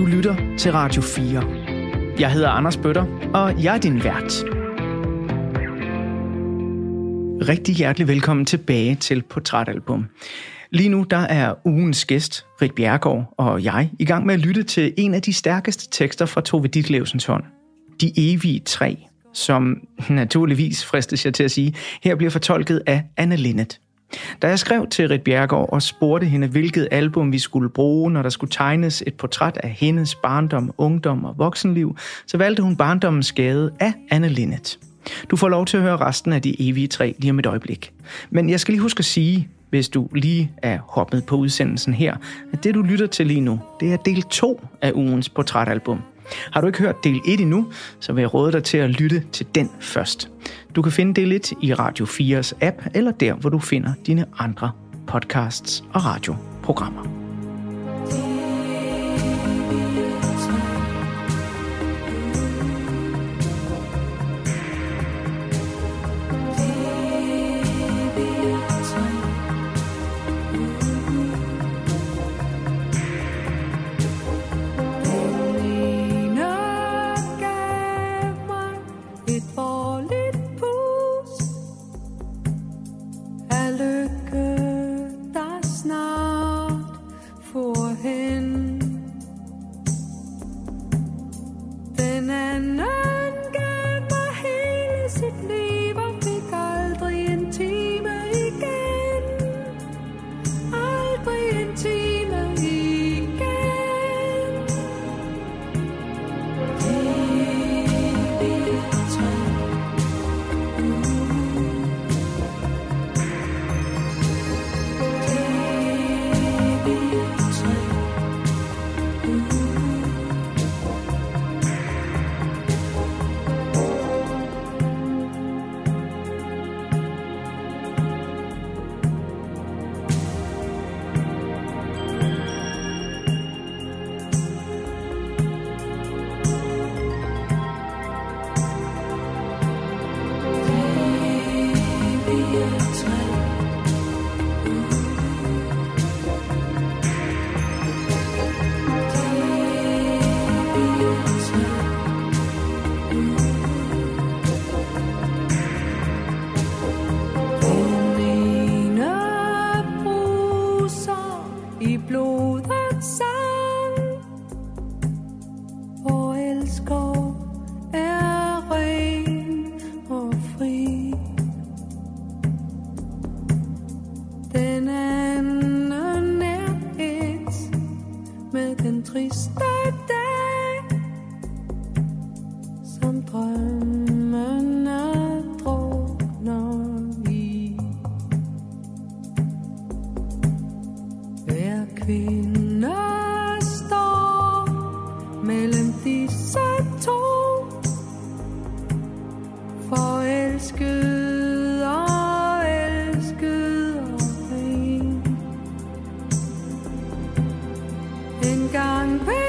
Du lytter til Radio 4. Jeg hedder Anders Bøtter, og jeg er din vært. Rigtig hjertelig velkommen tilbage til Portrætalbum. Lige nu der er ugens gæst, Rit Bjergård og jeg, i gang med at lytte til en af de stærkeste tekster fra Tove Ditlevsens hånd. De evige tre, som naturligvis fristes jeg til at sige, her bliver fortolket af Anne Linnet. Da jeg skrev til Rit Bjergård og spurgte hende, hvilket album vi skulle bruge, når der skulle tegnes et portræt af hendes barndom, ungdom og voksenliv, så valgte hun Barndommens Skade af Anne Linnet. Du får lov til at høre resten af de evige tre lige om et øjeblik. Men jeg skal lige huske at sige, hvis du lige er hoppet på udsendelsen her, at det du lytter til lige nu, det er del 2 af ugens portrætalbum. Har du ikke hørt del 1 endnu, så vil jeg råde dig til at lytte til den først. Du kan finde det lidt i Radio 4's app, eller der, hvor du finder dine andre podcasts og radioprogrammer. in gang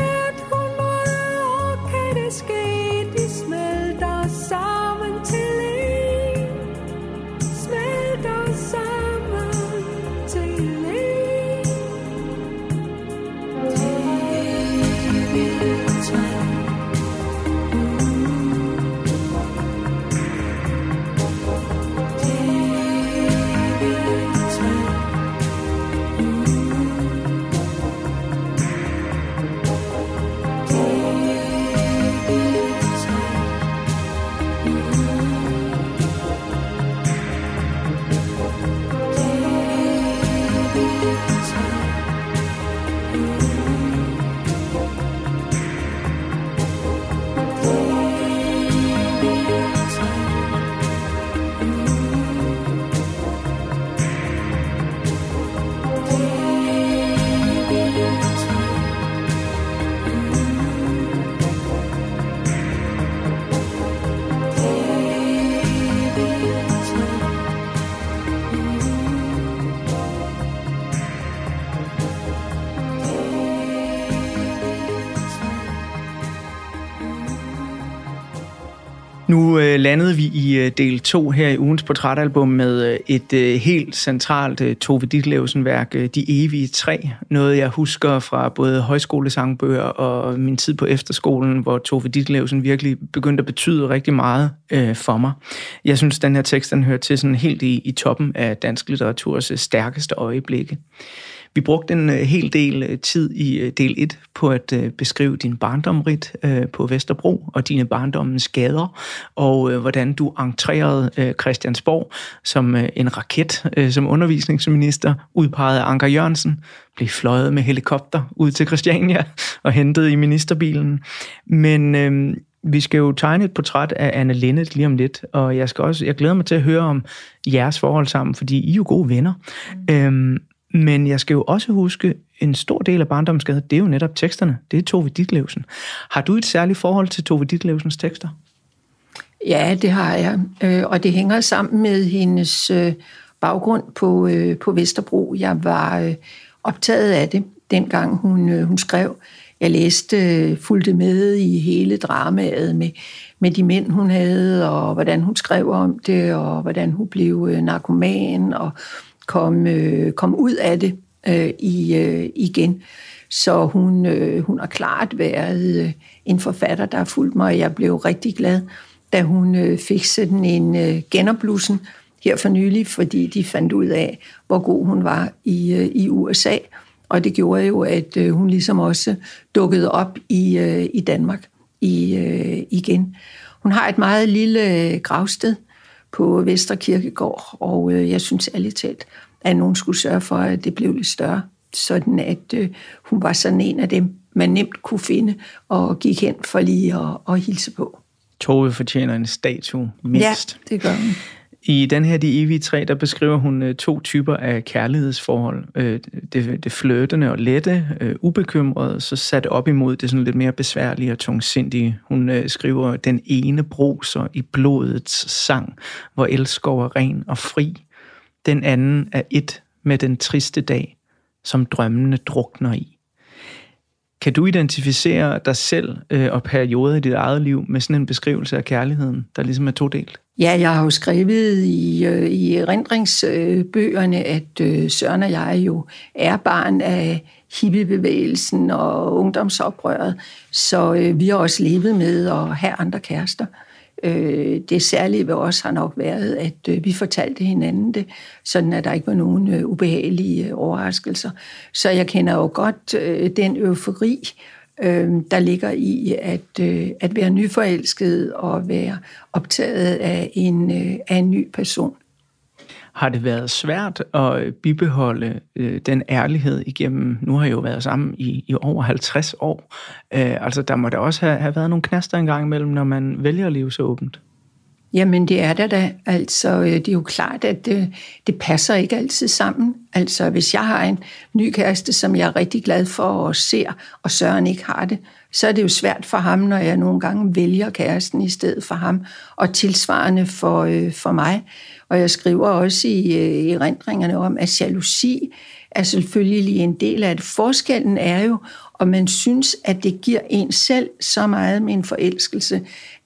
Nu øh, landede vi i øh, del 2 her i ugens portrætalbum med øh, et øh, helt centralt øh, Tove Ditlevsen-værk, øh, De Evige Tre. Noget jeg husker fra både højskolesangbøger og min tid på efterskolen, hvor Tove Ditlevsen virkelig begyndte at betyde rigtig meget øh, for mig. Jeg synes, den her tekst den hører til sådan helt i, i toppen af dansk litteraturs øh, stærkeste øjeblikke. Vi brugte en øh, hel del øh, tid i øh, del 1 på at øh, beskrive din barndomrit øh, på Vesterbro og dine barndommens gader, og hvordan du entrerede Christiansborg som en raket som undervisningsminister, udpeget af Anker Jørgensen, blev fløjet med helikopter ud til Christiania og hentet i ministerbilen. Men øh, vi skal jo tegne et portræt af Anne Linnet lige om lidt, og jeg skal også jeg glæder mig til at høre om jeres forhold sammen, fordi I er jo gode venner. Mm. Øhm, men jeg skal jo også huske, en stor del af barndomsgade, det er jo netop teksterne. Det er Tove Ditlevsen. Har du et særligt forhold til Tove Ditlevsens tekster? Ja, det har jeg. Øh, og det hænger sammen med hendes øh, baggrund på, øh, på Vesterbro. Jeg var øh, optaget af det, dengang hun, øh, hun skrev. Jeg læste, øh, fulgte med i hele dramaet med, med de mænd, hun havde, og hvordan hun skrev om det, og hvordan hun blev narkoman, og kom, øh, kom ud af det øh, i, øh, igen. Så hun, øh, hun har klart været øh, en forfatter, der har fulgt mig, og jeg blev rigtig glad, da hun øh, fik sådan en øh, genopblussen her for nylig, fordi de fandt ud af, hvor god hun var i, øh, i USA. Og det gjorde jo, at øh, hun ligesom også dukkede op i, øh, i Danmark i, øh, igen. Hun har et meget lille øh, gravsted, på Vestre Kirkegård, og øh, jeg synes ærligt talt, at nogen skulle sørge for, at det blev lidt større, sådan at øh, hun var sådan en af dem, man nemt kunne finde og gik hen for lige at, at hilse på. Tove fortjener en statue mindst. Ja, det gør hun. I den her De Evige Tre, der beskriver hun øh, to typer af kærlighedsforhold. Øh, det, det flirtende og lette, øh, ubekymrede, så sat op imod det sådan lidt mere besværlige og tungsindige. Hun skriver, den ene bruser i blodets sang, hvor elskov er ren og fri. Den anden er et med den triste dag, som drømmene drukner i. Kan du identificere dig selv øh, og perioder i dit eget liv med sådan en beskrivelse af kærligheden, der ligesom er todelt? Ja, jeg har jo skrevet i, øh, i erindringsbøgerne, at øh, Søren og jeg jo er barn af hippiebevægelsen og ungdomsoprøret, så øh, vi har også levet med at have andre kærester. Øh, det særlige ved os har nok været, at øh, vi fortalte hinanden det, sådan at der ikke var nogen øh, ubehagelige øh, overraskelser. Så jeg kender jo godt øh, den eufori, øh, der ligger i at, at være nyforelsket og være optaget af en, af en ny person. Har det været svært at øh, bibeholde øh, den ærlighed igennem, nu har jeg jo været sammen i, i over 50 år, øh, altså der må da også have, have været nogle knaster engang imellem, når man vælger at leve så åbent. Jamen det er der da. Altså øh, det er jo klart, at det, det passer ikke altid sammen. Altså hvis jeg har en ny kæreste, som jeg er rigtig glad for og ser, og Søren ikke har det, så er det jo svært for ham, når jeg nogle gange vælger kæresten i stedet for ham, og tilsvarende for, øh, for mig. Og jeg skriver også i, øh, om, at jalousi er selvfølgelig en del af det. Forskellen er jo, om man synes, at det giver en selv så meget med en forelskelse,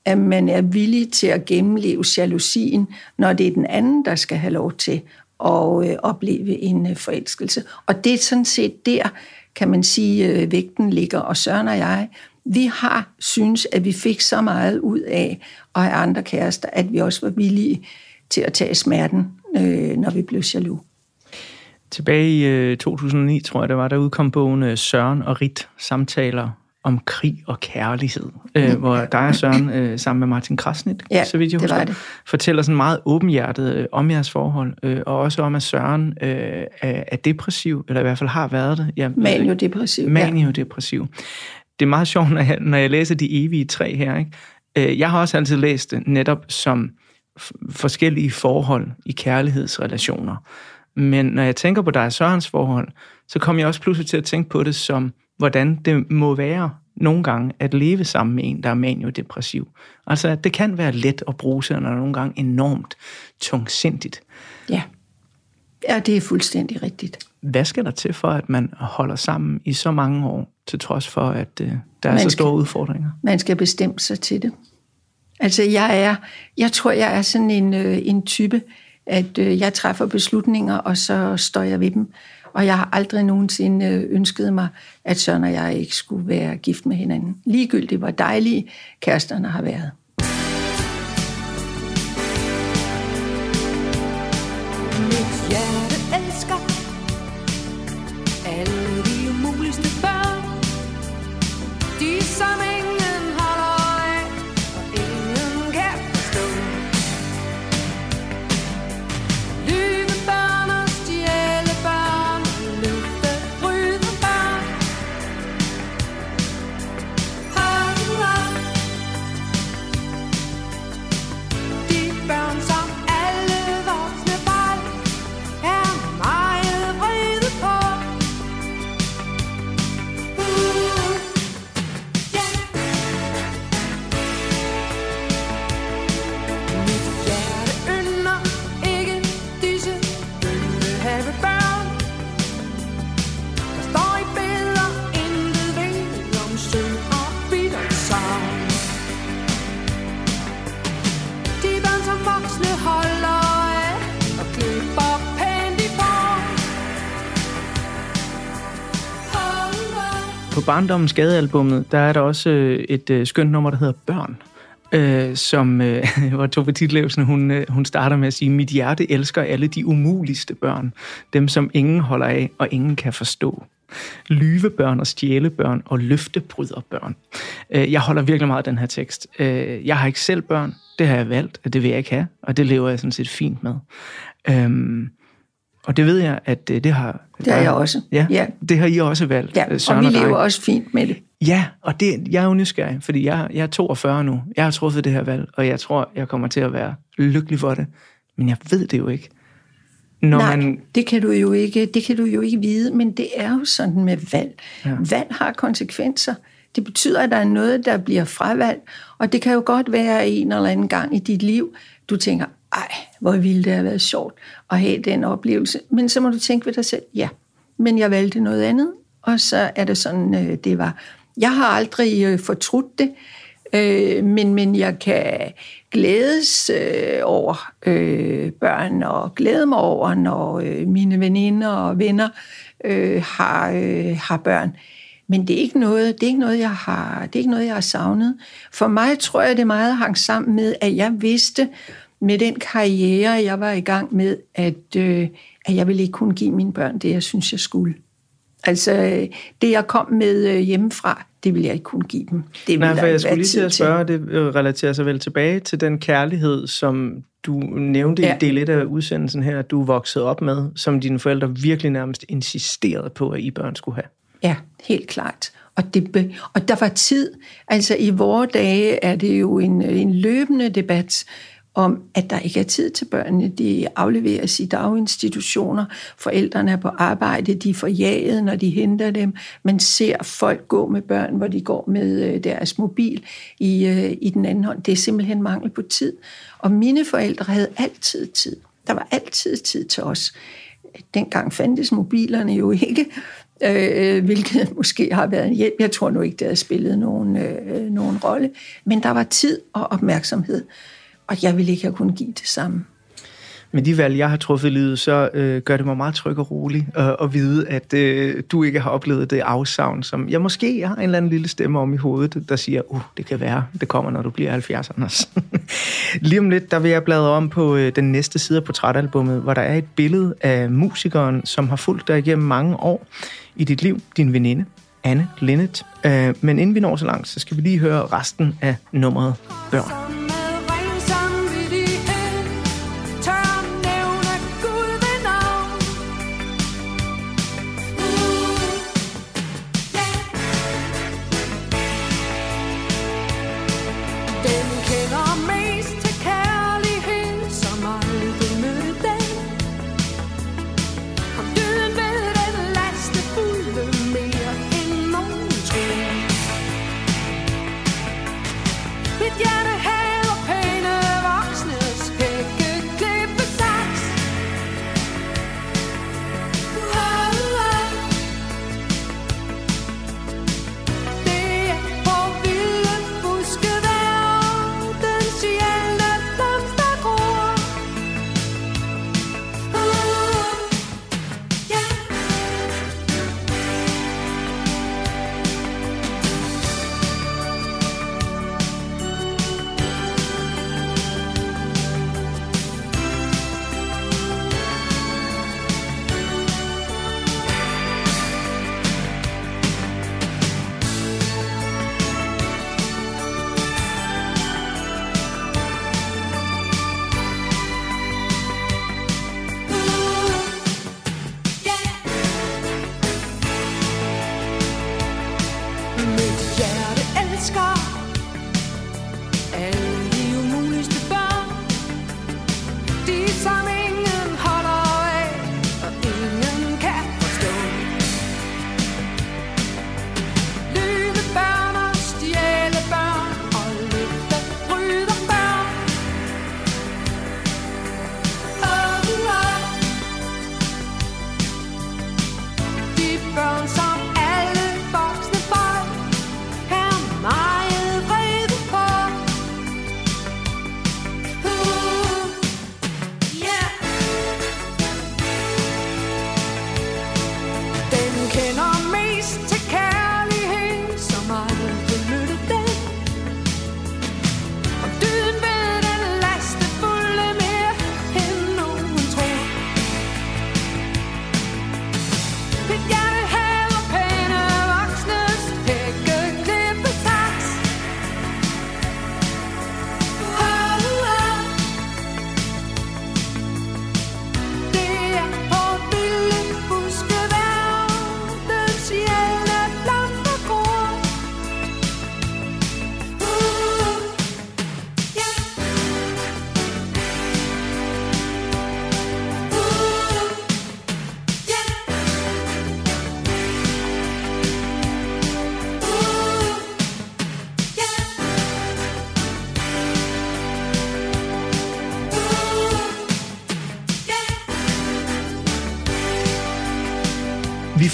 at man er villig til at gennemleve jalousien, når det er den anden, der skal have lov til at øh, opleve en øh, forelskelse. Og det er sådan set der, kan man sige, øh, vægten ligger. Og Søren og jeg, vi har synes, at vi fik så meget ud af at have andre kærester, at vi også var villige til at tage smerten, øh, når vi blev jaloux. Tilbage i øh, 2009, tror jeg, der var der udkom bogen øh, Søren og Rit samtaler om krig og kærlighed, øh, mm. hvor dig og Søren øh, sammen med Martin Krasnit, ja, så vidt jeg husker, det. fortæller sådan meget åbenhjertet øh, om jeres forhold, øh, og også om, at Søren øh, er, er depressiv, eller i hvert fald har været det. Ja, Manio-depressiv. Manio-depressiv. Ja. Det er meget sjovt, når jeg, når jeg læser de evige tre her. Ikke? Øh, jeg har også altid læst det netop som forskellige forhold i kærlighedsrelationer. Men når jeg tænker på dig og Sørens forhold, så kommer jeg også pludselig til at tænke på det som, hvordan det må være nogle gange at leve sammen med en, der er maniodepressiv. Altså, at det kan være let at bruge sig, når nogle gange enormt tungsindigt. Ja. ja, det er fuldstændig rigtigt. Hvad skal der til for, at man holder sammen i så mange år, til trods for, at uh, der er man så store skal, udfordringer? Man skal bestemme sig til det. Altså, jeg er, jeg tror, jeg er sådan en, øh, en type, at øh, jeg træffer beslutninger, og så står jeg ved dem. Og jeg har aldrig nogensinde øh, ønsket mig, at Søren og jeg ikke skulle være gift med hinanden. Ligegyldigt hvor dejlige kæresterne har været. Barndommens Gadealbummet, der er der også øh, et øh, skønt nummer, der hedder Børn, øh, som, øh, hvor Tove Titlevsen, hun, øh, hun starter med at sige, mit hjerte elsker alle de umuligste børn, dem som ingen holder af og ingen kan forstå. Lyvebørn og stjælebørn og løftebryderbørn. Øh, jeg holder virkelig meget af den her tekst. Øh, jeg har ikke selv børn, det har jeg valgt, at det vil jeg ikke have, og det lever jeg sådan set fint med. Øh, og det ved jeg, at øh, det har... Det har jeg også. Ja, ja, det har I også valgt. Ja, Søren og vi lever og også fint med det. Ja, og det, jeg er jo nysgerrig, fordi jeg, jeg er 42 nu. Jeg har truffet det her valg, og jeg tror, jeg kommer til at være lykkelig for det. Men jeg ved det jo ikke. Når Nej, man... det, kan du jo ikke, det kan du jo ikke vide, men det er jo sådan med valg. Ja. Valg har konsekvenser. Det betyder, at der er noget, der bliver fravalgt, og det kan jo godt være en eller anden gang i dit liv, du tænker, ej, hvor ville det have været sjovt at have den oplevelse. Men så må du tænke ved dig selv, ja, men jeg valgte noget andet, og så er det sådan, øh, det var. Jeg har aldrig øh, fortrudt det, øh, men, men jeg kan glædes øh, over øh, børn, og glæde mig over, når øh, mine veninder og venner har, har børn. Men det er ikke noget, det er ikke noget, jeg har, det er ikke noget, jeg har savnet. For mig tror jeg, det meget hang sammen med, at jeg vidste, med den karriere, jeg var i gang med, at, øh, at jeg ville ikke kunne give mine børn det, jeg synes, jeg skulle. Altså, det jeg kom med øh, hjemmefra, det ville jeg ikke kunne give dem. Det Nej, for jeg skulle lige til at spørge, til. det øh, relaterer sig vel tilbage til den kærlighed, som du nævnte ja. i del 1 af udsendelsen her, at du voksede op med, som dine forældre virkelig nærmest insisterede på, at I børn skulle have. Ja, helt klart. Og, det, og der var tid. Altså i vore dage er det jo en, en løbende debat, om, at der ikke er tid til børnene. De afleveres i daginstitutioner. Forældrene er på arbejde. De får jaget, når de henter dem. Man ser folk gå med børn, hvor de går med øh, deres mobil i, øh, i den anden hånd. Det er simpelthen mangel på tid. Og mine forældre havde altid tid. Der var altid tid til os. Dengang fandtes mobilerne jo ikke, øh, hvilket måske har været en hjælp. Jeg tror nu ikke, det havde spillet nogen, øh, nogen rolle. Men der var tid og opmærksomhed og jeg ville ikke have kunnet give det samme. Med de valg, jeg har truffet i livet, så øh, gør det mig meget tryg og rolig øh, at vide, at øh, du ikke har oplevet det afsavn, som jeg måske har en eller anden lille stemme om i hovedet, der siger, uh, det kan være, det kommer, når du bliver 70, Anders. Lige om lidt, der vil jeg bladre om på øh, den næste side af portrætalbummet, hvor der er et billede af musikeren, som har fulgt dig igennem mange år i dit liv, din veninde, Anne Linnet. Øh, men inden vi når så langt, så skal vi lige høre resten af nummeret Børn.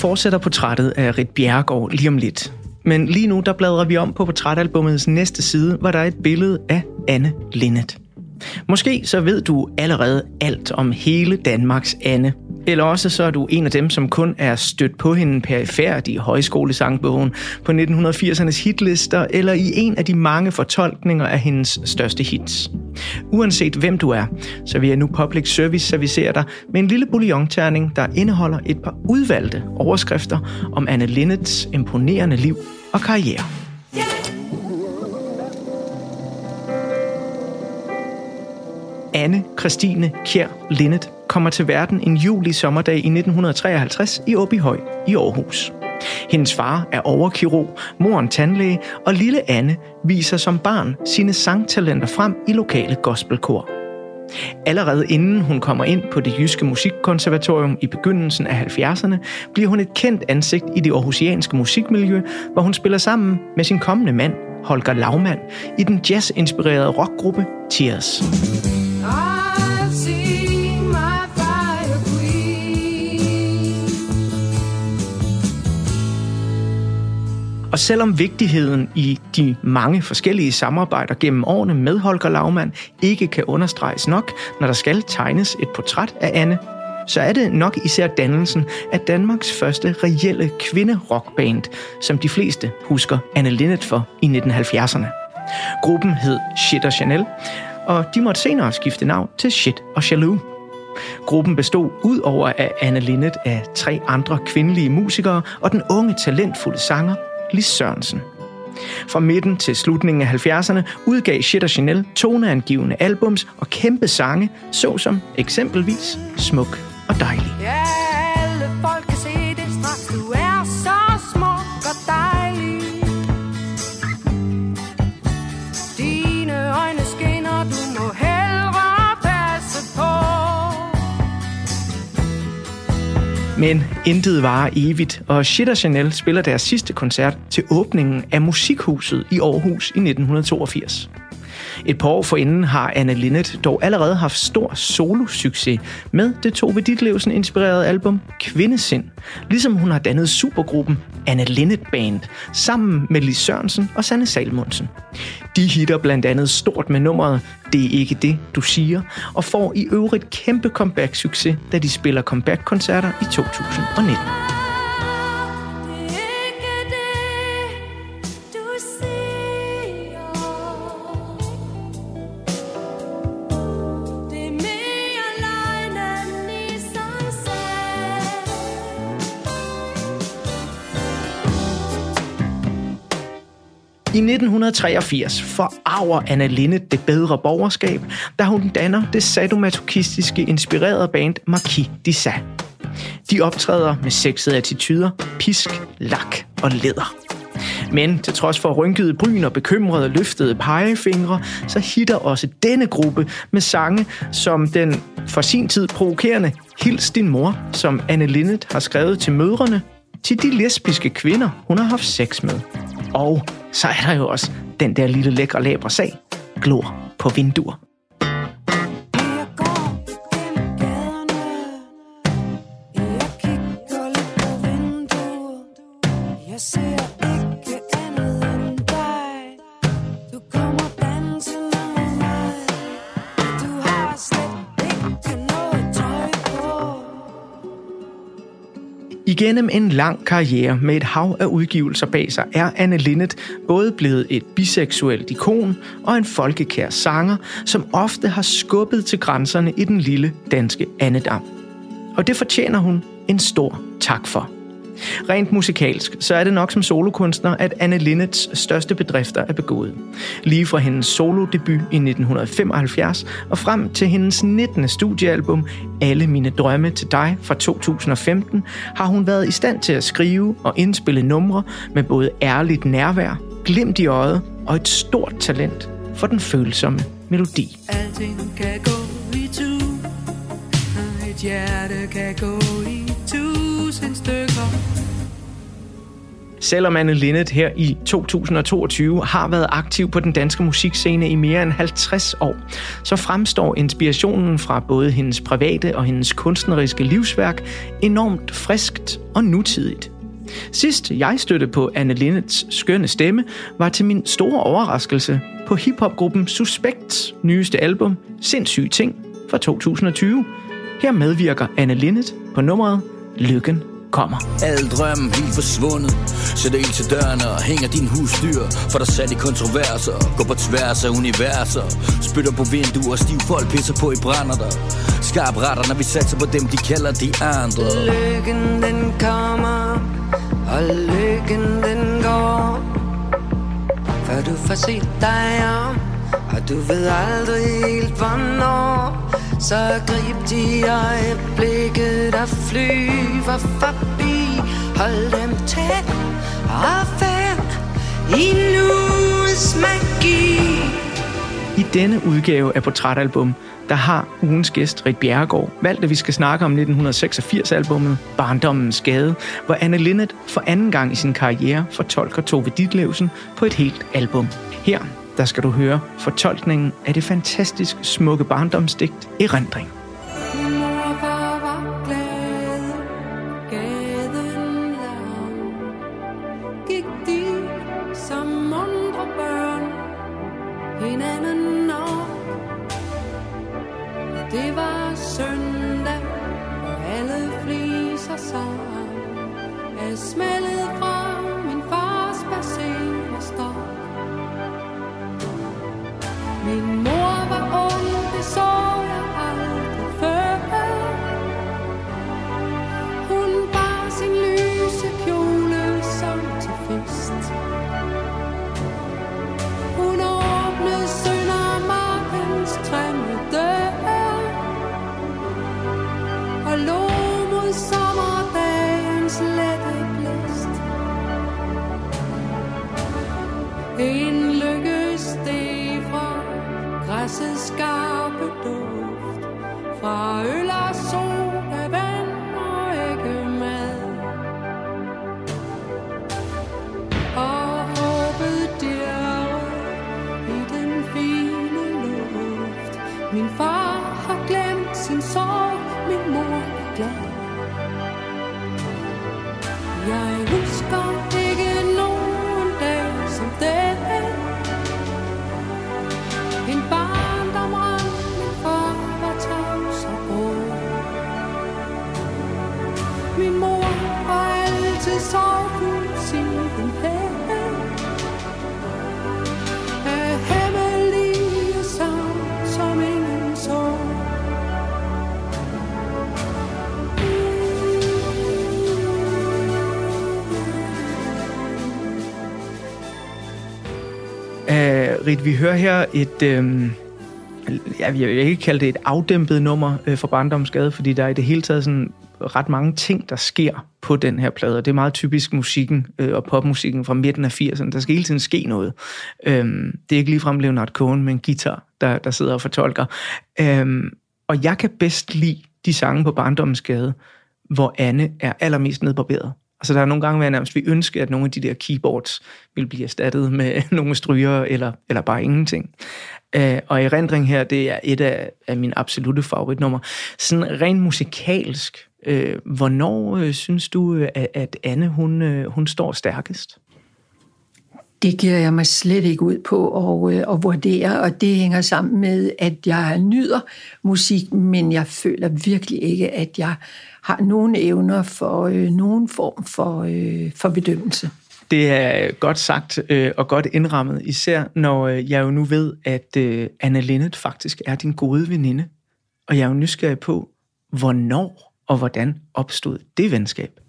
Fortsætter portrættet af Rit Bjergård lige om lidt. Men lige nu, der bladrer vi om på portrætalbummets næste side, hvor der er et billede af Anne Linnet. Måske så ved du allerede alt om hele Danmarks Anne. Eller også så er du en af dem, som kun er stødt på hende perifært i højskolesangbogen, på 1980'ernes hitlister eller i en af de mange fortolkninger af hendes største hits. Uanset hvem du er, så vil jeg nu Public Service servicere dig med en lille bouillonterning, der indeholder et par udvalgte overskrifter om Anne Linnets imponerende liv og karriere. Anne Christine Kjær Linnet kommer til verden en juli sommerdag i 1953 i Åbyhøj i Aarhus. Hendes far er overkirurg, moren tandlæge, og lille Anne viser som barn sine sangtalenter frem i lokale gospelkor. Allerede inden hun kommer ind på det jyske musikkonservatorium i begyndelsen af 70'erne, bliver hun et kendt ansigt i det aarhusianske musikmiljø, hvor hun spiller sammen med sin kommende mand, Holger Laumann, i den jazzinspirerede rockgruppe Tears. Og selvom vigtigheden i de mange forskellige samarbejder gennem årene med Holger Laumann ikke kan understreges nok, når der skal tegnes et portræt af Anne, så er det nok især dannelsen af Danmarks første reelle kvinderockband, som de fleste husker Anne Linnet for i 1970'erne. Gruppen hed Shit og Chanel, og de måtte senere skifte navn til Shit og Jaloux. Gruppen bestod ud over af Anne Linnet af tre andre kvindelige musikere og den unge talentfulde sanger Lis Sørensen. Fra midten til slutningen af 70'erne udgav Shit og Chanel toneangivende albums og kæmpe sange, såsom eksempelvis Smuk og Dejlig. Men intet varer evigt, og Shit og Chanel spiller deres sidste koncert til åbningen af Musikhuset i Aarhus i 1982. Et par år forinden har Anne Linnet dog allerede haft stor solo-succes med det Tove Ditlevsen inspirerede album Kvindesind, ligesom hun har dannet supergruppen Anne Linnet Band sammen med Lis Sørensen og Sanne Salmundsen. De hitter blandt andet stort med nummeret Det er ikke det, du siger, og får i øvrigt kæmpe comeback-succes, da de spiller comeback-koncerter i 2019. I 1983 forarver Anna Linde det bedre borgerskab, da hun danner det sadomasochistiske inspirerede band Marquis de Sa. De optræder med sexede attityder, pisk, lak og læder. Men til trods for rynkede bryn og bekymrede løftede pegefingre, så hitter også denne gruppe med sange som den for sin tid provokerende Hils din mor, som Anne Linnet har skrevet til mødrene, til de lesbiske kvinder, hun har haft sex med. Og så er der jo også den der lille lækre labre sag, glor på vinduer. Igennem en lang karriere med et hav af udgivelser bag sig, er Anne Linnet både blevet et biseksuelt ikon og en folkekær sanger, som ofte har skubbet til grænserne i den lille danske andedam. Og det fortjener hun en stor tak for. Rent musikalsk, så er det nok som solokunstner, at Anne Linnets største bedrifter er begået. Lige fra hendes solodebut i 1975 og frem til hendes 19. studiealbum Alle mine drømme til dig fra 2015, har hun været i stand til at skrive og indspille numre med både ærligt nærvær, glimt i øjet og et stort talent for den følsomme melodi. Alting kan gå i tu, et hjerte kan gå Selvom Anne Linnet her i 2022 har været aktiv på den danske musikscene i mere end 50 år, så fremstår inspirationen fra både hendes private og hendes kunstneriske livsværk enormt friskt og nutidigt. Sidst jeg støtte på Anne Linnets skønne stemme, var til min store overraskelse på hiphopgruppen Suspects nyeste album Sindssyge Ting fra 2020. Her medvirker Anne Linnet på nummeret Lykken kommer. Alle drømme helt forsvundet. Sæt ild til dørene og hænger din husdyr. For der sat i kontroverser. Gå på tværs af universer. Spytter på vinduer, stiv folk pisser på i brænder der. Skarp retter, når vi satser på dem, de kalder de andre. Lykken den kommer, og lykken den går. Før du får set dig om, og du ved aldrig helt hvornår. Så grib de øjeblikke, der flyver forbi Hold dem tæt og færd i nuets magi I denne udgave af Portrætalbum, der har ugens gæst Rit Bjerregaard valgt, at vi skal snakke om 1986-albummet Barndommens Skade, hvor Anne Linnet for anden gang i sin karriere fortolker Tove Ditlevsen på et helt album. Her der skal du høre fortolkningen af det fantastisk smukke barndomsdigt Erindring. Rit, vi hører her et... Øh, jeg vil ikke kalde det et afdæmpet nummer øh, for barndomsgade, fordi der er i det hele taget sådan ret mange ting, der sker på den her plade, og det er meget typisk musikken øh, og popmusikken fra midten af 80'erne. Der skal hele tiden ske noget. Øhm, det er ikke ligefrem Leonard Cohen med en guitar, der, der sidder og fortolker. Øhm, og jeg kan bedst lide de sange på Barndommens Gade, hvor Anne er allermest nedbarberet. Altså der er nogle gange, hvor jeg nærmest vil ønske, at nogle af de der keyboards vil blive erstattet med nogle stryger eller, eller bare ingenting. Uh, og erindring her, det er et af, af mine absolute favoritnummer. Sådan rent musikalsk, øh, hvornår øh, synes du, øh, at, at Anne hun, øh, hun står stærkest? Det giver jeg mig slet ikke ud på at, øh, at vurdere, og det hænger sammen med, at jeg nyder musik, men jeg føler virkelig ikke, at jeg har nogen evner for øh, nogen form for, øh, for bedømmelse. Det er godt sagt øh, og godt indrammet, især når øh, jeg jo nu ved, at øh, Anna Linnet faktisk er din gode veninde. Og jeg er jo nysgerrig på, hvornår og hvordan opstod det venskab?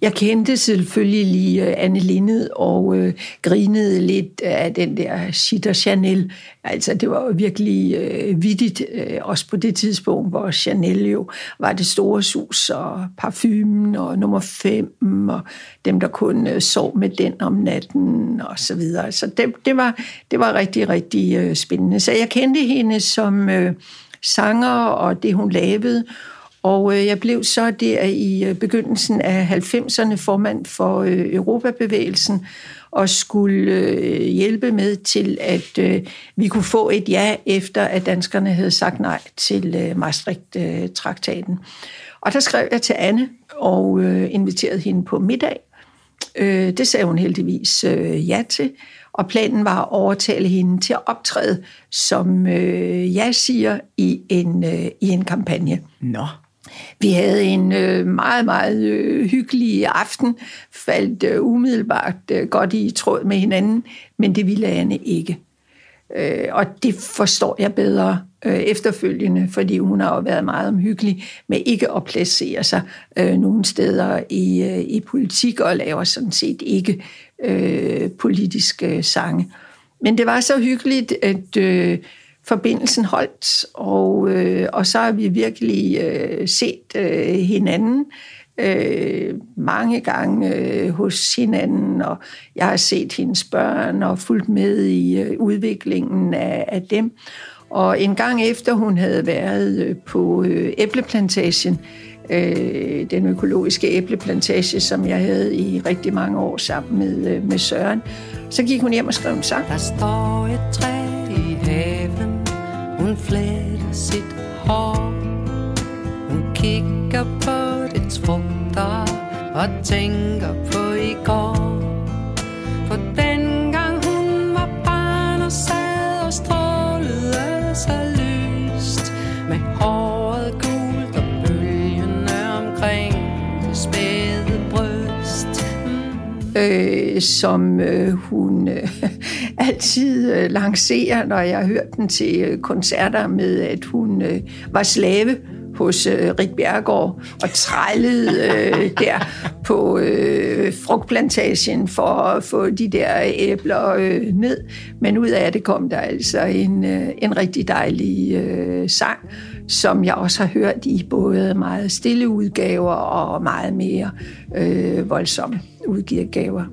Jeg kendte selvfølgelig lige øh, Anne Lindet og øh, grinede lidt af den der Chita Chanel. Altså, det var jo virkelig øh, vidtigt, øh, også på det tidspunkt, hvor Chanel jo var det store sus og parfumen og nummer fem og dem, der kun øh, sov med den om natten og så videre. Så det, det, var, det var rigtig, rigtig øh, spændende. Så jeg kendte hende som øh, sanger og det, hun lavede, og øh, jeg blev så der i øh, begyndelsen af 90'erne formand for øh, Europabevægelsen og skulle hjælpe med til, at vi kunne få et ja, efter at danskerne havde sagt nej til Maastricht-traktaten. Og der skrev jeg til Anne og inviterede hende på middag. Det sagde hun heldigvis ja til. Og planen var at overtale hende til at optræde, som jeg siger, i en, i en kampagne. Nå. Vi havde en øh, meget, meget øh, hyggelig aften, faldt øh, umiddelbart øh, godt i tråd med hinanden, men det ville Anne ikke. Øh, og det forstår jeg bedre øh, efterfølgende, fordi hun har jo været meget omhyggelig med ikke at placere sig øh, nogen steder i, øh, i politik og laver sådan set ikke øh, politiske øh, sange. Men det var så hyggeligt, at... Øh, forbindelsen holdt, og, øh, og så har vi virkelig øh, set øh, hinanden øh, mange gange øh, hos hinanden, og jeg har set hendes børn og fulgt med i øh, udviklingen af, af dem. Og en gang efter hun havde været øh, på øh, æbleplantagen, øh, den økologiske æbleplantage, som jeg havde i rigtig mange år sammen med, øh, med Søren, så gik hun hjem og skrev en sang. Der står et træ i haven hun fletter sit hår. Hun kigger på dets frugter Og tænker på i går. På den gang hun var barn Og sad og strålede så lyst Med håret gult og bølgende omkring Det spæde bryst. Mm. øh, Som øh, hun... Øh, altid øh, lancere, når jeg hørte den til øh, koncerter med, at hun øh, var slave hos øh, Rik Bjergård og trællede øh, der på øh, frugtplantagen for at få de der æbler øh, ned. Men ud af det kom der altså en, øh, en rigtig dejlig øh, sang, som jeg også har hørt i både meget stille udgaver og meget mere øh, voldsomme udgaver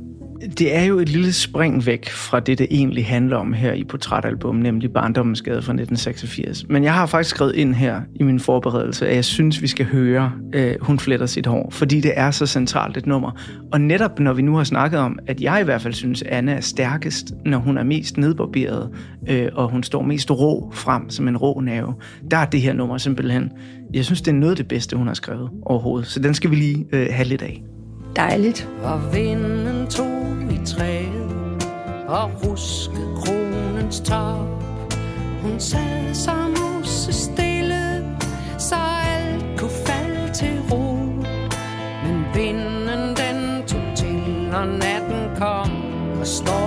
det er jo et lille spring væk fra det, det egentlig handler om her i portrætalbum, nemlig Barndommens Gade fra 1986. Men jeg har faktisk skrevet ind her i min forberedelse, at jeg synes, vi skal høre øh, Hun fletter sit hår, fordi det er så centralt et nummer. Og netop når vi nu har snakket om, at jeg i hvert fald synes, Anna er stærkest, når hun er mest nedbarberet, øh, og hun står mest rå frem som en rå nave, der er det her nummer simpelthen, jeg synes, det er noget af det bedste, hun har skrevet overhovedet. Så den skal vi lige øh, have lidt af. Dejligt. Og vinden tog træet og ruske kronens top. Hun sad som musse stille, så alt kunne falde til ro. Men vinden den tog til, når natten kom og stormen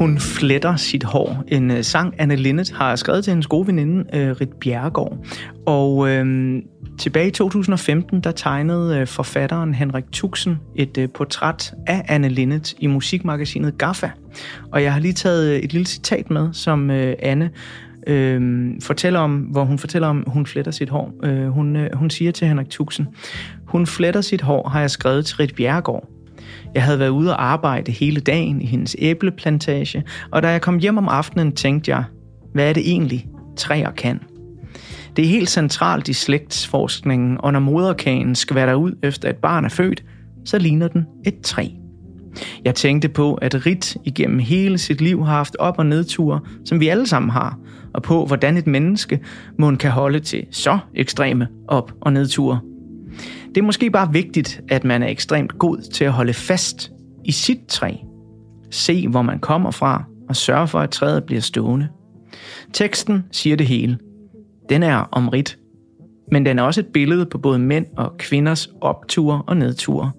Hun fletter sit hår. En øh, sang, Anne Linnet har skrevet til hendes gode veninde, øh, Rit Bjerregaard. Og uh, tilbage i 2015, der tegnede øh, forfatteren Henrik Tuxen et portræt af Anne Linnet i musikmagasinet Gaffa. Og jeg har lige taget et lille citat med, som Anne øh, fortæller om, hvor hun fortæller om, hun fletter sit hår. Øh, hun, øh, hun siger til Henrik Tuxen, hun fletter sit hår, har jeg skrevet til Rit Bjerregaard. Jeg havde været ude og arbejde hele dagen i hendes æbleplantage, og da jeg kom hjem om aftenen, tænkte jeg, hvad er det egentlig, træer kan? Det er helt centralt i slægtsforskningen, og når moderkagen skvatter ud efter et barn er født, så ligner den et træ. Jeg tænkte på, at Rit igennem hele sit liv har haft op- og nedture, som vi alle sammen har, og på, hvordan et menneske må kan holde til så ekstreme op- og nedture. Det er måske bare vigtigt, at man er ekstremt god til at holde fast i sit træ. Se, hvor man kommer fra, og sørge for, at træet bliver stående. Teksten siger det hele. Den er om rit, men den er også et billede på både mænd og kvinders opture og nedture.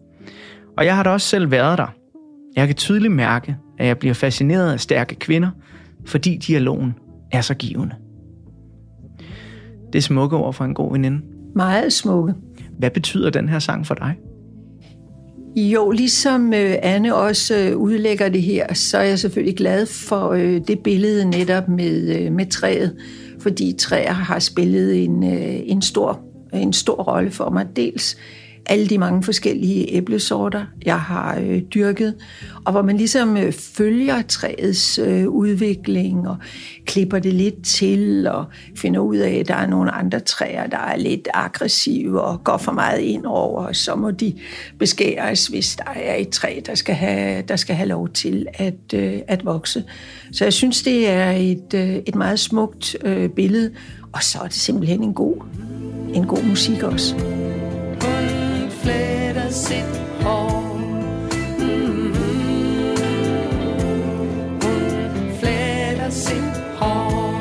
Og jeg har da også selv været der. Jeg kan tydeligt mærke, at jeg bliver fascineret af stærke kvinder, fordi dialogen er så givende. Det er smukke ord for en god veninde. Meget smukke. Hvad betyder den her sang for dig? Jo, ligesom øh, Anne også øh, udlægger det her, så er jeg selvfølgelig glad for øh, det billede netop med, med træet, fordi træer har spillet en, en, stor, en stor rolle for mig. Dels alle de mange forskellige æblesorter, jeg har øh, dyrket, og hvor man ligesom øh, følger træets øh, udvikling og klipper det lidt til og finder ud af, at der er nogle andre træer, der er lidt aggressive og går for meget ind over, og så må de beskæres, hvis der er et træ, der skal have, der skal have lov til at, øh, at vokse. Så jeg synes, det er et, øh, et meget smukt øh, billede, og så er det simpelthen en god, en god musik også sit hår mm-hmm. Hun fletter sit hår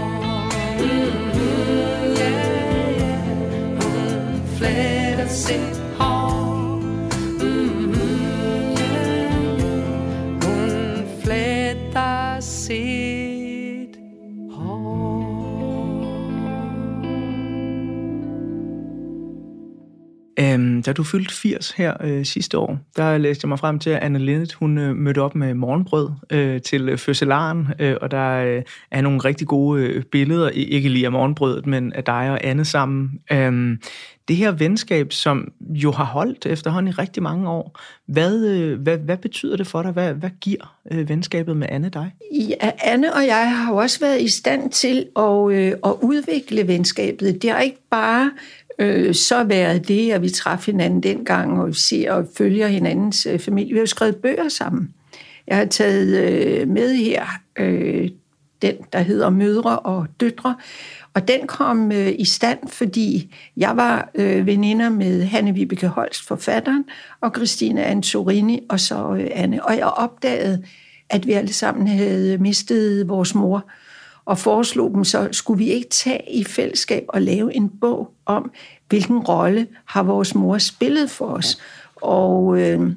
mm-hmm. yeah, yeah. Hun fletter sit Øhm, da du fyldte 80 her øh, sidste år, der læste jeg mig frem til, at Anne Lindet, hun øh, mødte op med morgenbrød øh, til øh, fødselaren, øh, og der øh, er nogle rigtig gode øh, billeder, ikke lige af morgenbrødet, men af dig og Anne sammen. Øhm, det her venskab, som jo har holdt efterhånden i rigtig mange år, hvad, øh, hvad, hvad betyder det for dig? Hvad, hvad giver øh, venskabet med Anne dig? Ja, Anne og jeg har jo også været i stand til at, øh, at udvikle venskabet. Det har ikke bare øh, så været det, at vi træffede hinanden dengang, og vi ser og følger hinandens øh, familie. Vi har jo skrevet bøger sammen. Jeg har taget øh, med her øh, den, der hedder Mødre og Døtre, og den kom øh, i stand, fordi jeg var øh, veninder med Hanne Vibeke Holst, forfatteren, og Christine Antorini, og så øh, Anne. Og jeg opdagede, at vi alle sammen havde mistet vores mor og foreslog dem så, skulle vi ikke tage i fællesskab og lave en bog om, hvilken rolle har vores mor spillet for os, og, øh,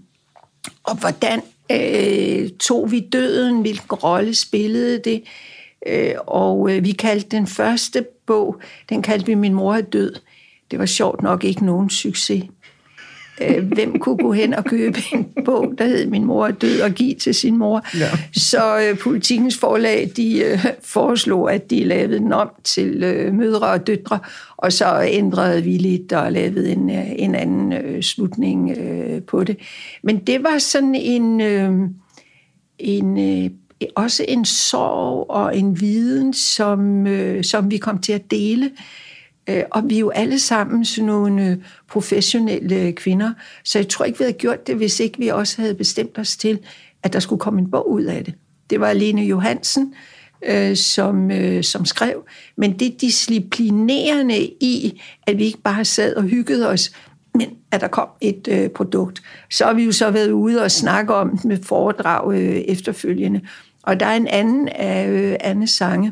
og hvordan øh, tog vi døden, hvilken rolle spillede det, øh, og øh, vi kaldte den første bog, den kaldte vi Min mor er død. Det var sjovt nok ikke nogen succes øh, hvem kunne gå hen og købe en bog, der hed Min mor er død og give til sin mor. Ja. Så øh, politikens forlag, de øh, foreslog, at de lavede den om til øh, mødre og døtre, og så ændrede vi lidt og lavede en, øh, en anden øh, slutning øh, på det. Men det var sådan en, øh, en øh, også en sorg og en viden, som, øh, som vi kom til at dele Øh, og vi er jo alle sammen sådan nogle øh, professionelle kvinder, så jeg tror ikke, vi havde gjort det, hvis ikke vi også havde bestemt os til, at der skulle komme en bog ud af det. Det var Lene Johansen, øh, som, øh, som skrev, men det disciplinerende i, at vi ikke bare sad og hyggede os, men at der kom et øh, produkt. Så har vi jo så været ude og snakke om det med foredrag øh, efterfølgende. Og der er en anden af øh, Anne Sange,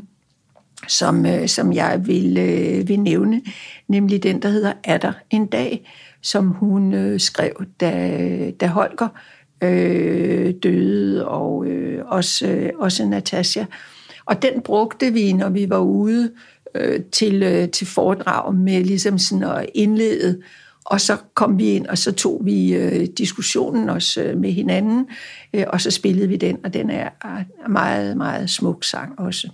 som, øh, som jeg vil, øh, vil nævne, nemlig den, der hedder Er der en dag, som hun øh, skrev, da, da Holger øh, døde, og øh, også, øh, også Natasha. Og den brugte vi, når vi var ude øh, til, øh, til foredrag med ligesom sådan at indlede, og så kom vi ind, og så tog vi øh, diskussionen også øh, med hinanden, øh, og så spillede vi den, og den er, er meget, meget smuk sang også.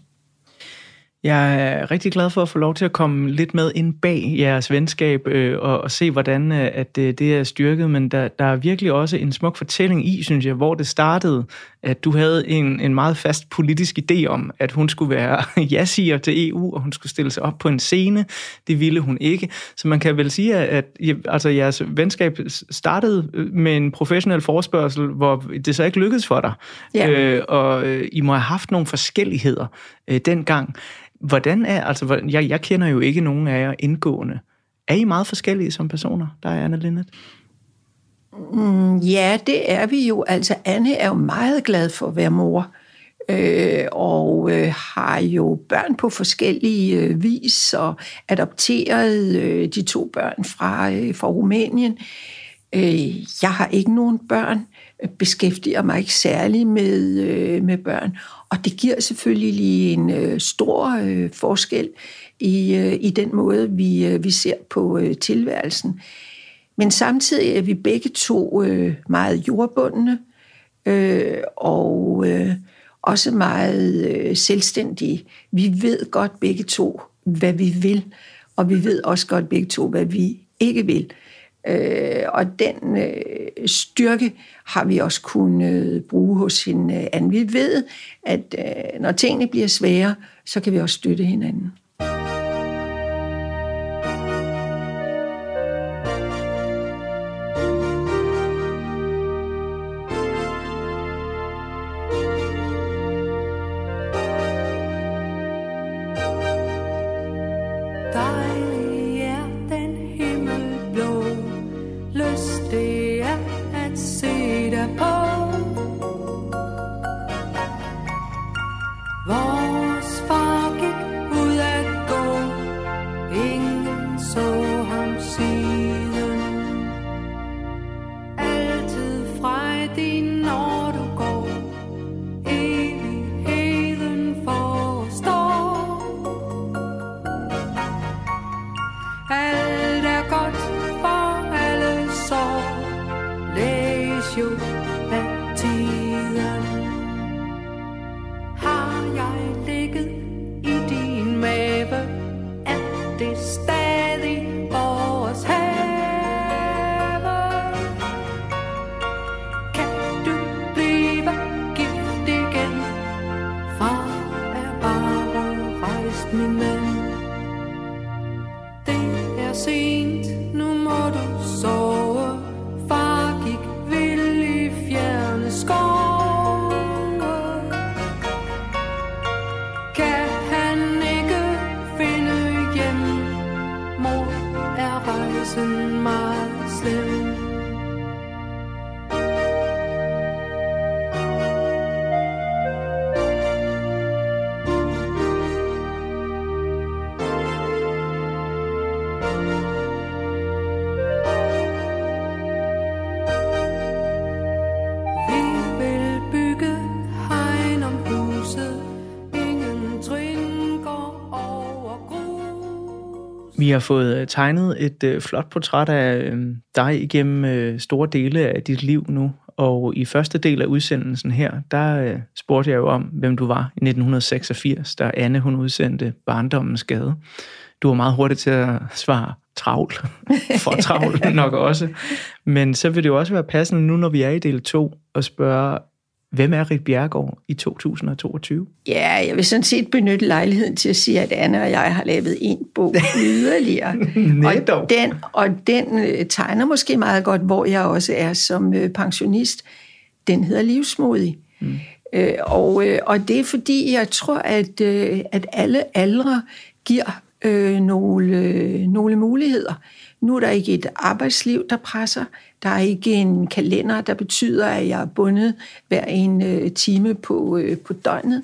Jeg er rigtig glad for at få lov til at komme lidt med ind bag jeres venskab øh, og, og se, hvordan øh, at øh, det er styrket. Men der, der er virkelig også en smuk fortælling i, synes jeg, hvor det startede, at du havde en, en meget fast politisk idé om, at hun skulle være ja-siger til EU, og hun skulle stille sig op på en scene. Det ville hun ikke. Så man kan vel sige, at, altså, jeres venskab startede med en professionel forspørgsel, hvor det så ikke lykkedes for dig. Ja. Øh, og øh, I må have haft nogle forskelligheder øh, dengang. Hvordan er, altså, jeg, jeg kender jo ikke nogen af jer indgående. Er I meget forskellige som personer, der er Anne Linnet? Mm, ja, det er vi jo. Altså, Anne er jo meget glad for at være mor, øh, og øh, har jo børn på forskellige øh, vis, og adopteret øh, de to børn fra, øh, fra Rumænien. Øh, jeg har ikke nogen børn, øh, beskæftiger mig ikke særlig med, øh, med børn, og det giver selvfølgelig lige en øh, stor øh, forskel i, øh, i den måde, vi, øh, vi ser på øh, tilværelsen. Men samtidig er vi begge to øh, meget jordbundne øh, og øh, også meget øh, selvstændige. Vi ved godt begge to, hvad vi vil, og vi ved også godt begge to, hvad vi ikke vil. Øh, og den øh, styrke har vi også kunnet øh, bruge hos hinanden. Vi ved, at øh, når tingene bliver svære, så kan vi også støtte hinanden. Tiden har jeg ligget i din mave, at det fået øh, tegnet et øh, flot portræt af øh, dig igennem øh, store dele af dit liv nu, og i første del af udsendelsen her, der øh, spurgte jeg jo om, hvem du var i 1986, da Anne hun udsendte Barndommens Gade. Du var meget hurtig til at svare travl, for travl nok også. Men så vil det jo også være passende nu, når vi er i del 2, at spørge, Hvem er Rit Bjergård i 2022? Ja, jeg vil sådan set benytte lejligheden til at sige, at Anne og jeg har lavet en bog yderligere. og den, og den øh, tegner måske meget godt, hvor jeg også er som øh, pensionist. Den hedder Livsmodig. Mm. Øh, og, øh, og det er fordi, jeg tror, at, at alle aldre giver øh, nogle, øh, nogle muligheder. Nu er der ikke et arbejdsliv, der presser. Der er ikke en kalender, der betyder, at jeg er bundet hver en øh, time på, øh, på døgnet.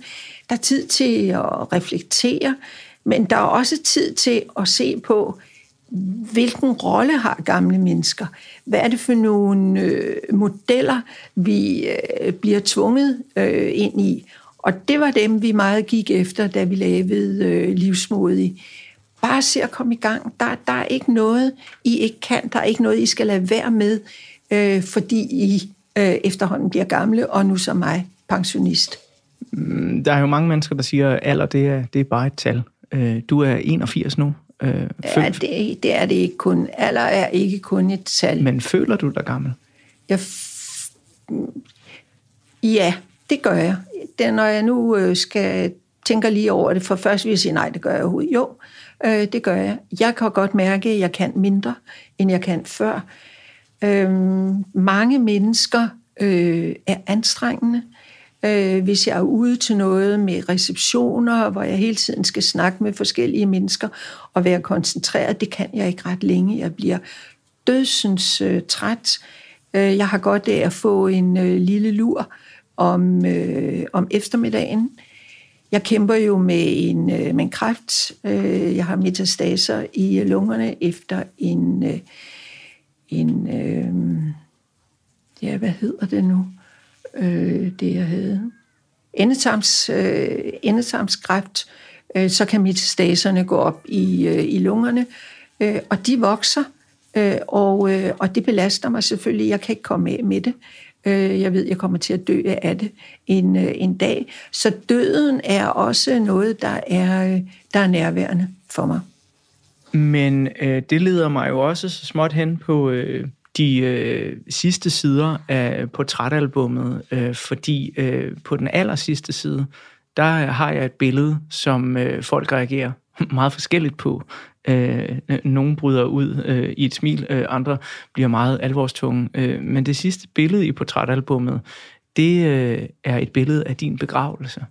Der er tid til at reflektere, men der er også tid til at se på, hvilken rolle har gamle mennesker? Hvad er det for nogle øh, modeller, vi øh, bliver tvunget øh, ind i? Og det var dem, vi meget gik efter, da vi lavede øh, livsmodig. Bare se at komme i gang. Der, der er ikke noget, I ikke kan. Der er ikke noget, I skal lade være med, øh, fordi I øh, efterhånden bliver gamle, og nu som mig, pensionist. Mm, der er jo mange mennesker, der siger, at alder det er, det er bare et tal. Øh, du er 81 nu. Øh, ja, det, det er det ikke kun. Alder er ikke kun et tal. Men føler du dig gammel? Jeg ja, det gør jeg. Det, når jeg nu øh, skal tænker lige over det, for først vil jeg sige, nej, det gør jeg overhovedet. Jo, øh, det gør jeg. Jeg kan godt mærke, at jeg kan mindre, end jeg kan før. Øh, mange mennesker øh, er anstrengende. Øh, hvis jeg er ude til noget med receptioner, hvor jeg hele tiden skal snakke med forskellige mennesker og være koncentreret, det kan jeg ikke ret længe. Jeg bliver dødsens øh, træt. Øh, jeg har godt af at få en øh, lille lur om, øh, om eftermiddagen. Jeg kæmper jo med en, øh, med en kræft. Øh, jeg har metastaser i øh, lungerne efter en, en øh, ja, hvad hedder det nu? øh, det jeg havde. Endetarms, øh, endetarmskræft, øh, så kan metastaserne gå op i, øh, i lungerne, øh, og de vokser, øh, og, øh, og det belaster mig selvfølgelig. Jeg kan ikke komme af med det. Øh, jeg ved, jeg kommer til at dø af det en, øh, en dag. Så døden er også noget, der er, øh, der er nærværende for mig. Men øh, det leder mig jo også så småt hen på, øh, de øh, sidste sider af portrætalbummet, øh, fordi øh, på den aller sidste side, der har jeg et billede, som øh, folk reagerer meget forskelligt på. Øh, nogle bryder ud øh, i et smil, øh, andre bliver meget alvorstunge. Øh, men det sidste billede i portrætalbummet, det øh, er et billede af din begravelse.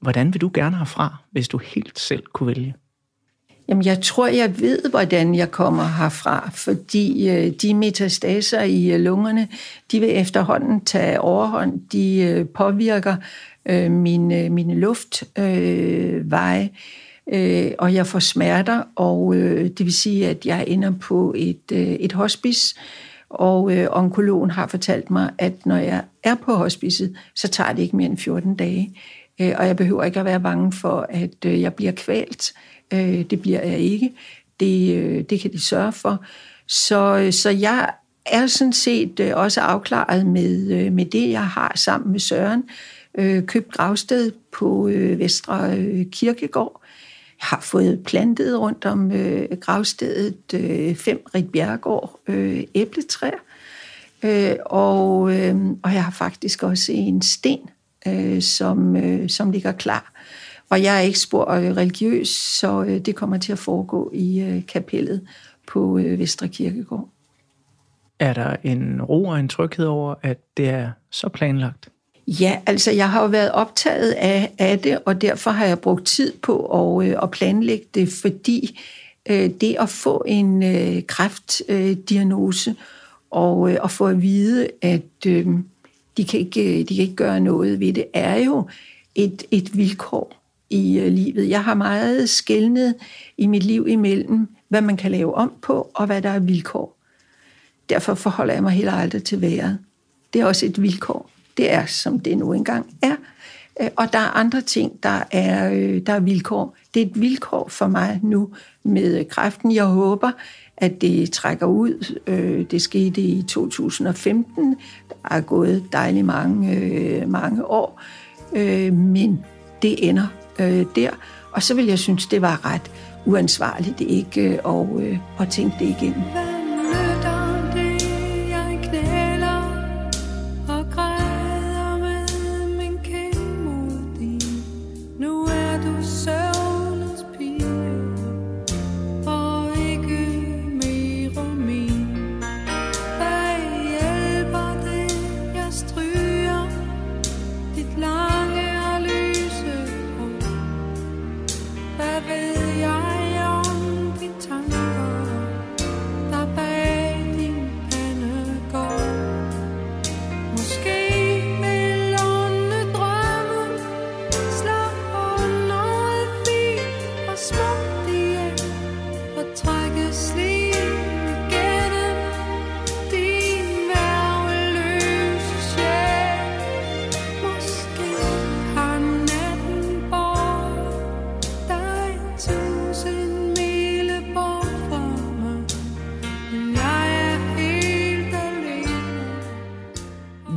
Hvordan vil du gerne herfra, hvis du helt selv kunne vælge? Jamen, jeg tror, jeg ved, hvordan jeg kommer herfra, fordi øh, de metastaser i øh, lungerne, de vil efterhånden tage overhånd. De øh, påvirker øh, mine, øh, mine luftveje, øh, øh, og jeg får smerter, og øh, det vil sige, at jeg ender på et, øh, et hospice, og øh, onkologen har fortalt mig, at når jeg er på hospicet, så tager det ikke mere end 14 dage, øh, og jeg behøver ikke at være bange for, at øh, jeg bliver kvalt. Øh, det bliver jeg ikke. Det, øh, det kan de sørge for. Så, øh, så jeg er sådan set øh, også afklaret med, øh, med det, jeg har sammen med Søren. Øh, købt gravsted på øh, Vestre øh, Kirkegård. Har fået plantet rundt om øh, gravstedet øh, fem Rit Bjergård øh, æbletræer. Øh, og, øh, og jeg har faktisk også en sten, øh, som, øh, som ligger klar og jeg er ikke spor øh, religiøs, så øh, det kommer til at foregå i øh, kapellet på øh, Vestre Kirkegård. Er der en ro og en tryghed over, at det er så planlagt? Ja, altså jeg har jo været optaget af, af det, og derfor har jeg brugt tid på at, øh, at planlægge det, fordi øh, det at få en øh, kræftdiagnose øh, og øh, at få at vide, at øh, de, kan ikke, øh, de kan ikke gøre noget ved det, er jo et, et vilkår i øh, livet. Jeg har meget skældnet i mit liv imellem, hvad man kan lave om på, og hvad der er vilkår. Derfor forholder jeg mig heller aldrig til vejret. Det er også et vilkår. Det er, som det nu engang er. Øh, og der er andre ting, der er, øh, der er vilkår. Det er et vilkår for mig nu med øh, kræften. Jeg håber, at det trækker ud. Det skete i 2015. Der er gået dejligt mange, mange år. Men det ender der. Og så vil jeg synes, det var ret uansvarligt ikke at, og, at tænke det igennem.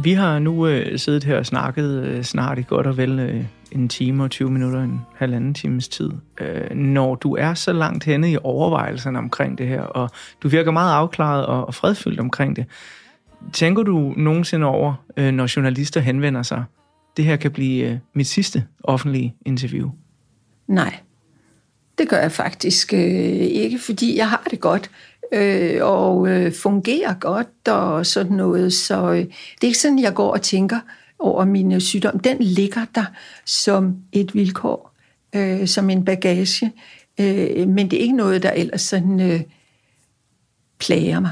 Vi har nu øh, siddet her og snakket øh, snart i godt og vel øh, en time og 20 minutter, en halvanden times tid. Øh, når du er så langt henne i overvejelserne omkring det her, og du virker meget afklaret og, og fredfyldt omkring det, tænker du nogensinde over, øh, når journalister henvender sig, det her kan blive øh, mit sidste offentlige interview? Nej, det gør jeg faktisk øh, ikke, fordi jeg har det godt øh, og øh, fungerer godt og sådan noget. Så øh, det er ikke sådan, jeg går og tænker over min øh, sygdom. Den ligger der som et vilkår, øh, som en bagage. Øh, men det er ikke noget, der ellers sådan øh, plager mig,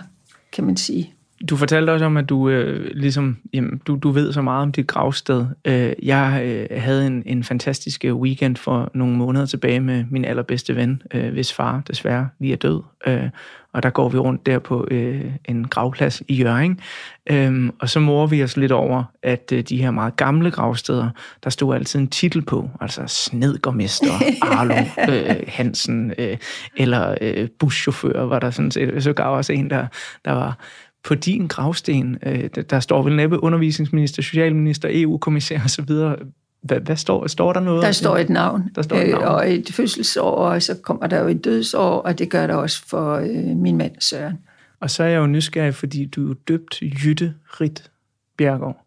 kan man sige. Du fortalte også om, at du øh, ligesom, jamen, du, du ved så meget om dit gravsted. Øh, jeg øh, havde en, en fantastisk øh, weekend for nogle måneder tilbage med min allerbedste ven, øh, hvis far desværre lige er død. Øh, og der går vi rundt der på øh, en gravplads i Jøring. Øh, og så morer vi os lidt over, at øh, de her meget gamle gravsteder, der stod altid en titel på, altså snedgårmester, Arlo øh, Hansen, øh, eller øh, buschauffør, var der sådan set. Så gav også en, der, der var på din gravsten, øh, der står vel næppe undervisningsminister, socialminister, EU-kommissær osv., hvad, hvad står, står der noget? Der står et navn, der står et navn. Øh, og et fødselsår, og så kommer der jo et dødsår, og det gør der også for øh, min mand Søren. Og så er jeg jo nysgerrig, fordi du er døbt Jytte Rit Bjergård.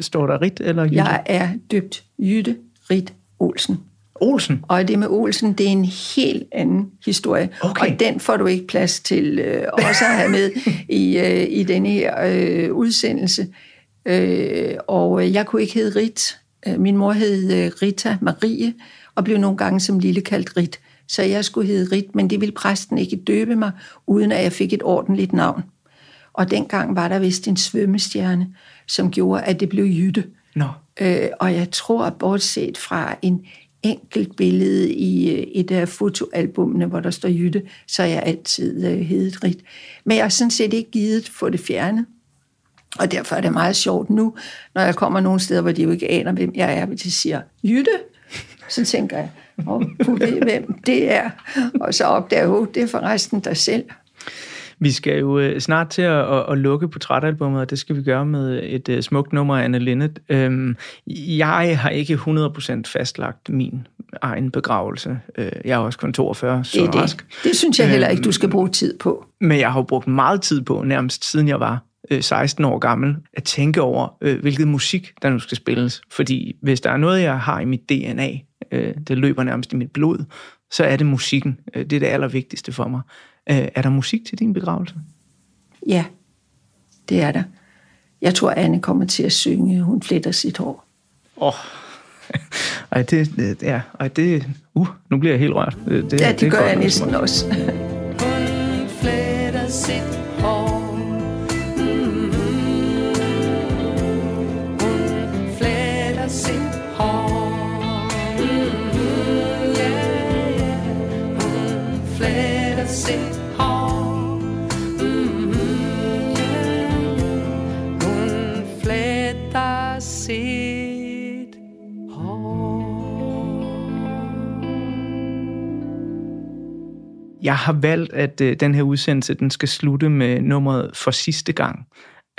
Står der Rit eller Jytte? Jeg er døbt Jytte Rit Olsen. Olsen? Og det med Olsen, det er en helt anden historie. Okay. Og den får du ikke plads til øh, også at have med i, øh, i denne her øh, udsendelse. Øh, og jeg kunne ikke hedde Rit. Øh, min mor hed øh, Rita Marie, og blev nogle gange som lille kaldt Rit. Så jeg skulle hedde Rit, men det ville præsten ikke døbe mig, uden at jeg fik et ordentligt navn. Og dengang var der vist en svømmestjerne, som gjorde, at det blev Jytte. Nå. Øh, og jeg tror, bortset fra en enkelt billede i øh, et af fotoalbumene, hvor der står Jytte, så er jeg altid øh, heddet Rit. Men jeg har sådan set ikke givet få det fjernet. Og derfor er det meget sjovt nu, når jeg kommer nogle steder, hvor de jo ikke aner, hvem jeg er, hvis de siger, Jytte, så tænker jeg, oh, du ved, hvem det er. Og så opdager jeg, oh, det er forresten dig selv. Vi skal jo øh, snart til at, at, at lukke portrætalbummet, og det skal vi gøre med et uh, smukt nummer af Anne Linnet. Øhm, jeg har ikke 100% fastlagt min egen begravelse. Øh, jeg er også kun 42, så det, det. rask. Det synes jeg heller ikke, du skal bruge tid på. Men jeg har jo brugt meget tid på, nærmest siden jeg var 16 år gammel, at tænke over, øh, hvilket musik, der nu skal spilles. Fordi hvis der er noget, jeg har i mit DNA, øh, det løber nærmest i mit blod, så er det musikken. Øh, det er det allervigtigste for mig. Øh, er der musik til din begravelse? Ja, det er der. Jeg tror, Anne kommer til at synge, hun fletter sit hår. Åh, oh. ej, det, det, ja, ej, det, uh, nu bliver jeg helt rørt. Det, ja, det, det gør jeg næsten også. Jeg har valgt, at øh, den her udsendelse den skal slutte med nummeret for sidste gang,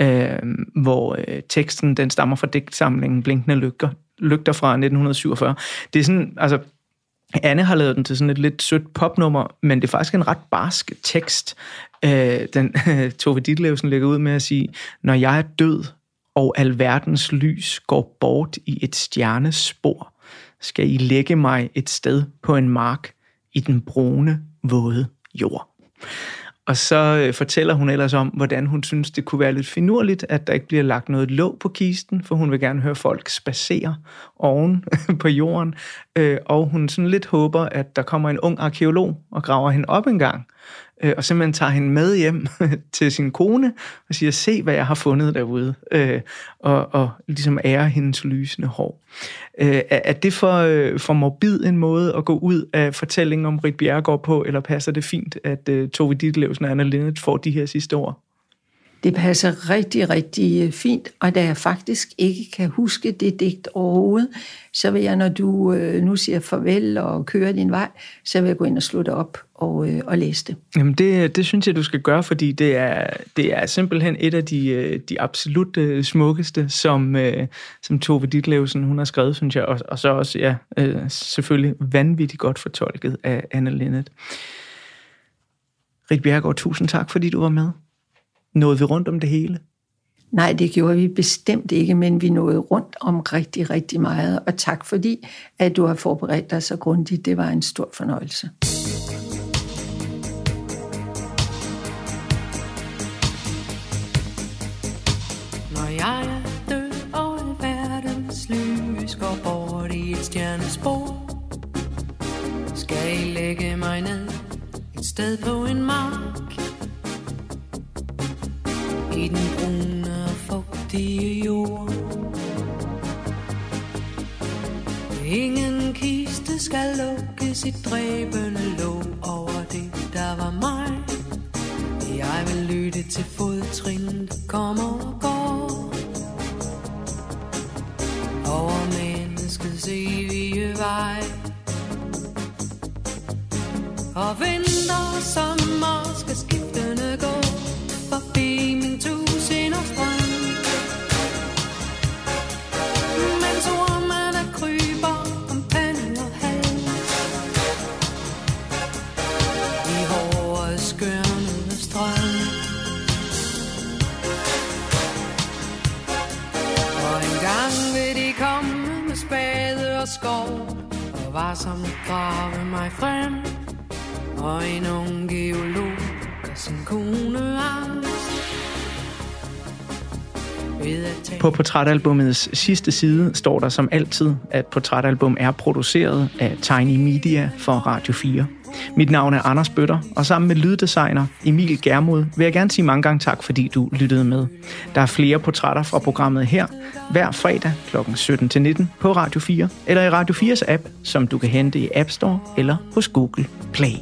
øh, hvor øh, teksten den stammer fra digtsamlingen Blinkende Lygter, lygter fra 1947. Det er sådan, altså, Anne har lavet den til sådan et lidt sødt popnummer, men det er faktisk en ret barsk tekst. Øh, den, Tove Ditlevsen lægger ud med at sige, når jeg er død, og alverdens lys går bort i et stjernespor, skal I lægge mig et sted på en mark i den brune våde jord. Og så øh, fortæller hun ellers om, hvordan hun synes, det kunne være lidt finurligt, at der ikke bliver lagt noget låg på kisten, for hun vil gerne høre folk spacere oven på jorden. Øh, og hun sådan lidt håber, at der kommer en ung arkeolog og graver hende op en gang, øh, og simpelthen tager hende med hjem til sin kone og siger, se hvad jeg har fundet derude, øh, og, og ligesom ære hendes lysende hår. Øh, er det for, øh, for morbid en måde at gå ud af fortællingen om Rit Bjerregaard på, eller passer det fint, at øh, Tove Ditlevsen og Anna Linnet får de her sidste ord? Det passer rigtig, rigtig øh, fint, og da jeg faktisk ikke kan huske det digt overhovedet, så vil jeg, når du øh, nu siger farvel og kører din vej, så vil jeg gå ind og slå det op og, øh, og læse det. Jamen det, det synes jeg, du skal gøre, fordi det er, det er simpelthen et af de, øh, de absolut øh, smukkeste, som, øh, som Tove Ditlevsen hun har skrevet, synes jeg, og, og så også ja, øh, selvfølgelig vanvittigt godt fortolket af Anna Linnet. Rit Bjergård, tusind tak, fordi du var med. Nåede vi rundt om det hele? Nej, det gjorde vi bestemt ikke, men vi nåede rundt om rigtig, rigtig meget. Og tak fordi, at du har forberedt dig så grundigt. Det var en stor fornøjelse. Når jeg er død og verdens lys går bort i et stjernespor Skal I lægge mig ned et sted på en mark i den brune og fugtige jord. Ingen kiste skal lukke sit dræbende låg over det, der var mig. Jeg vil lytte til fodtrin, der kommer og går. Over menneskets evige vej. Og vinter og sommer skal skiftende gå. På portrætalbumets sidste side står der som altid, at portrætalbum er produceret af Tiny Media for Radio 4. Mit navn er Anders Bøtter, og sammen med lyddesigner Emil Germod vil jeg gerne sige mange gange tak, fordi du lyttede med. Der er flere portrætter fra programmet her, hver fredag kl. 17-19 på Radio 4, eller i Radio 4's app, som du kan hente i App Store eller hos Google Play.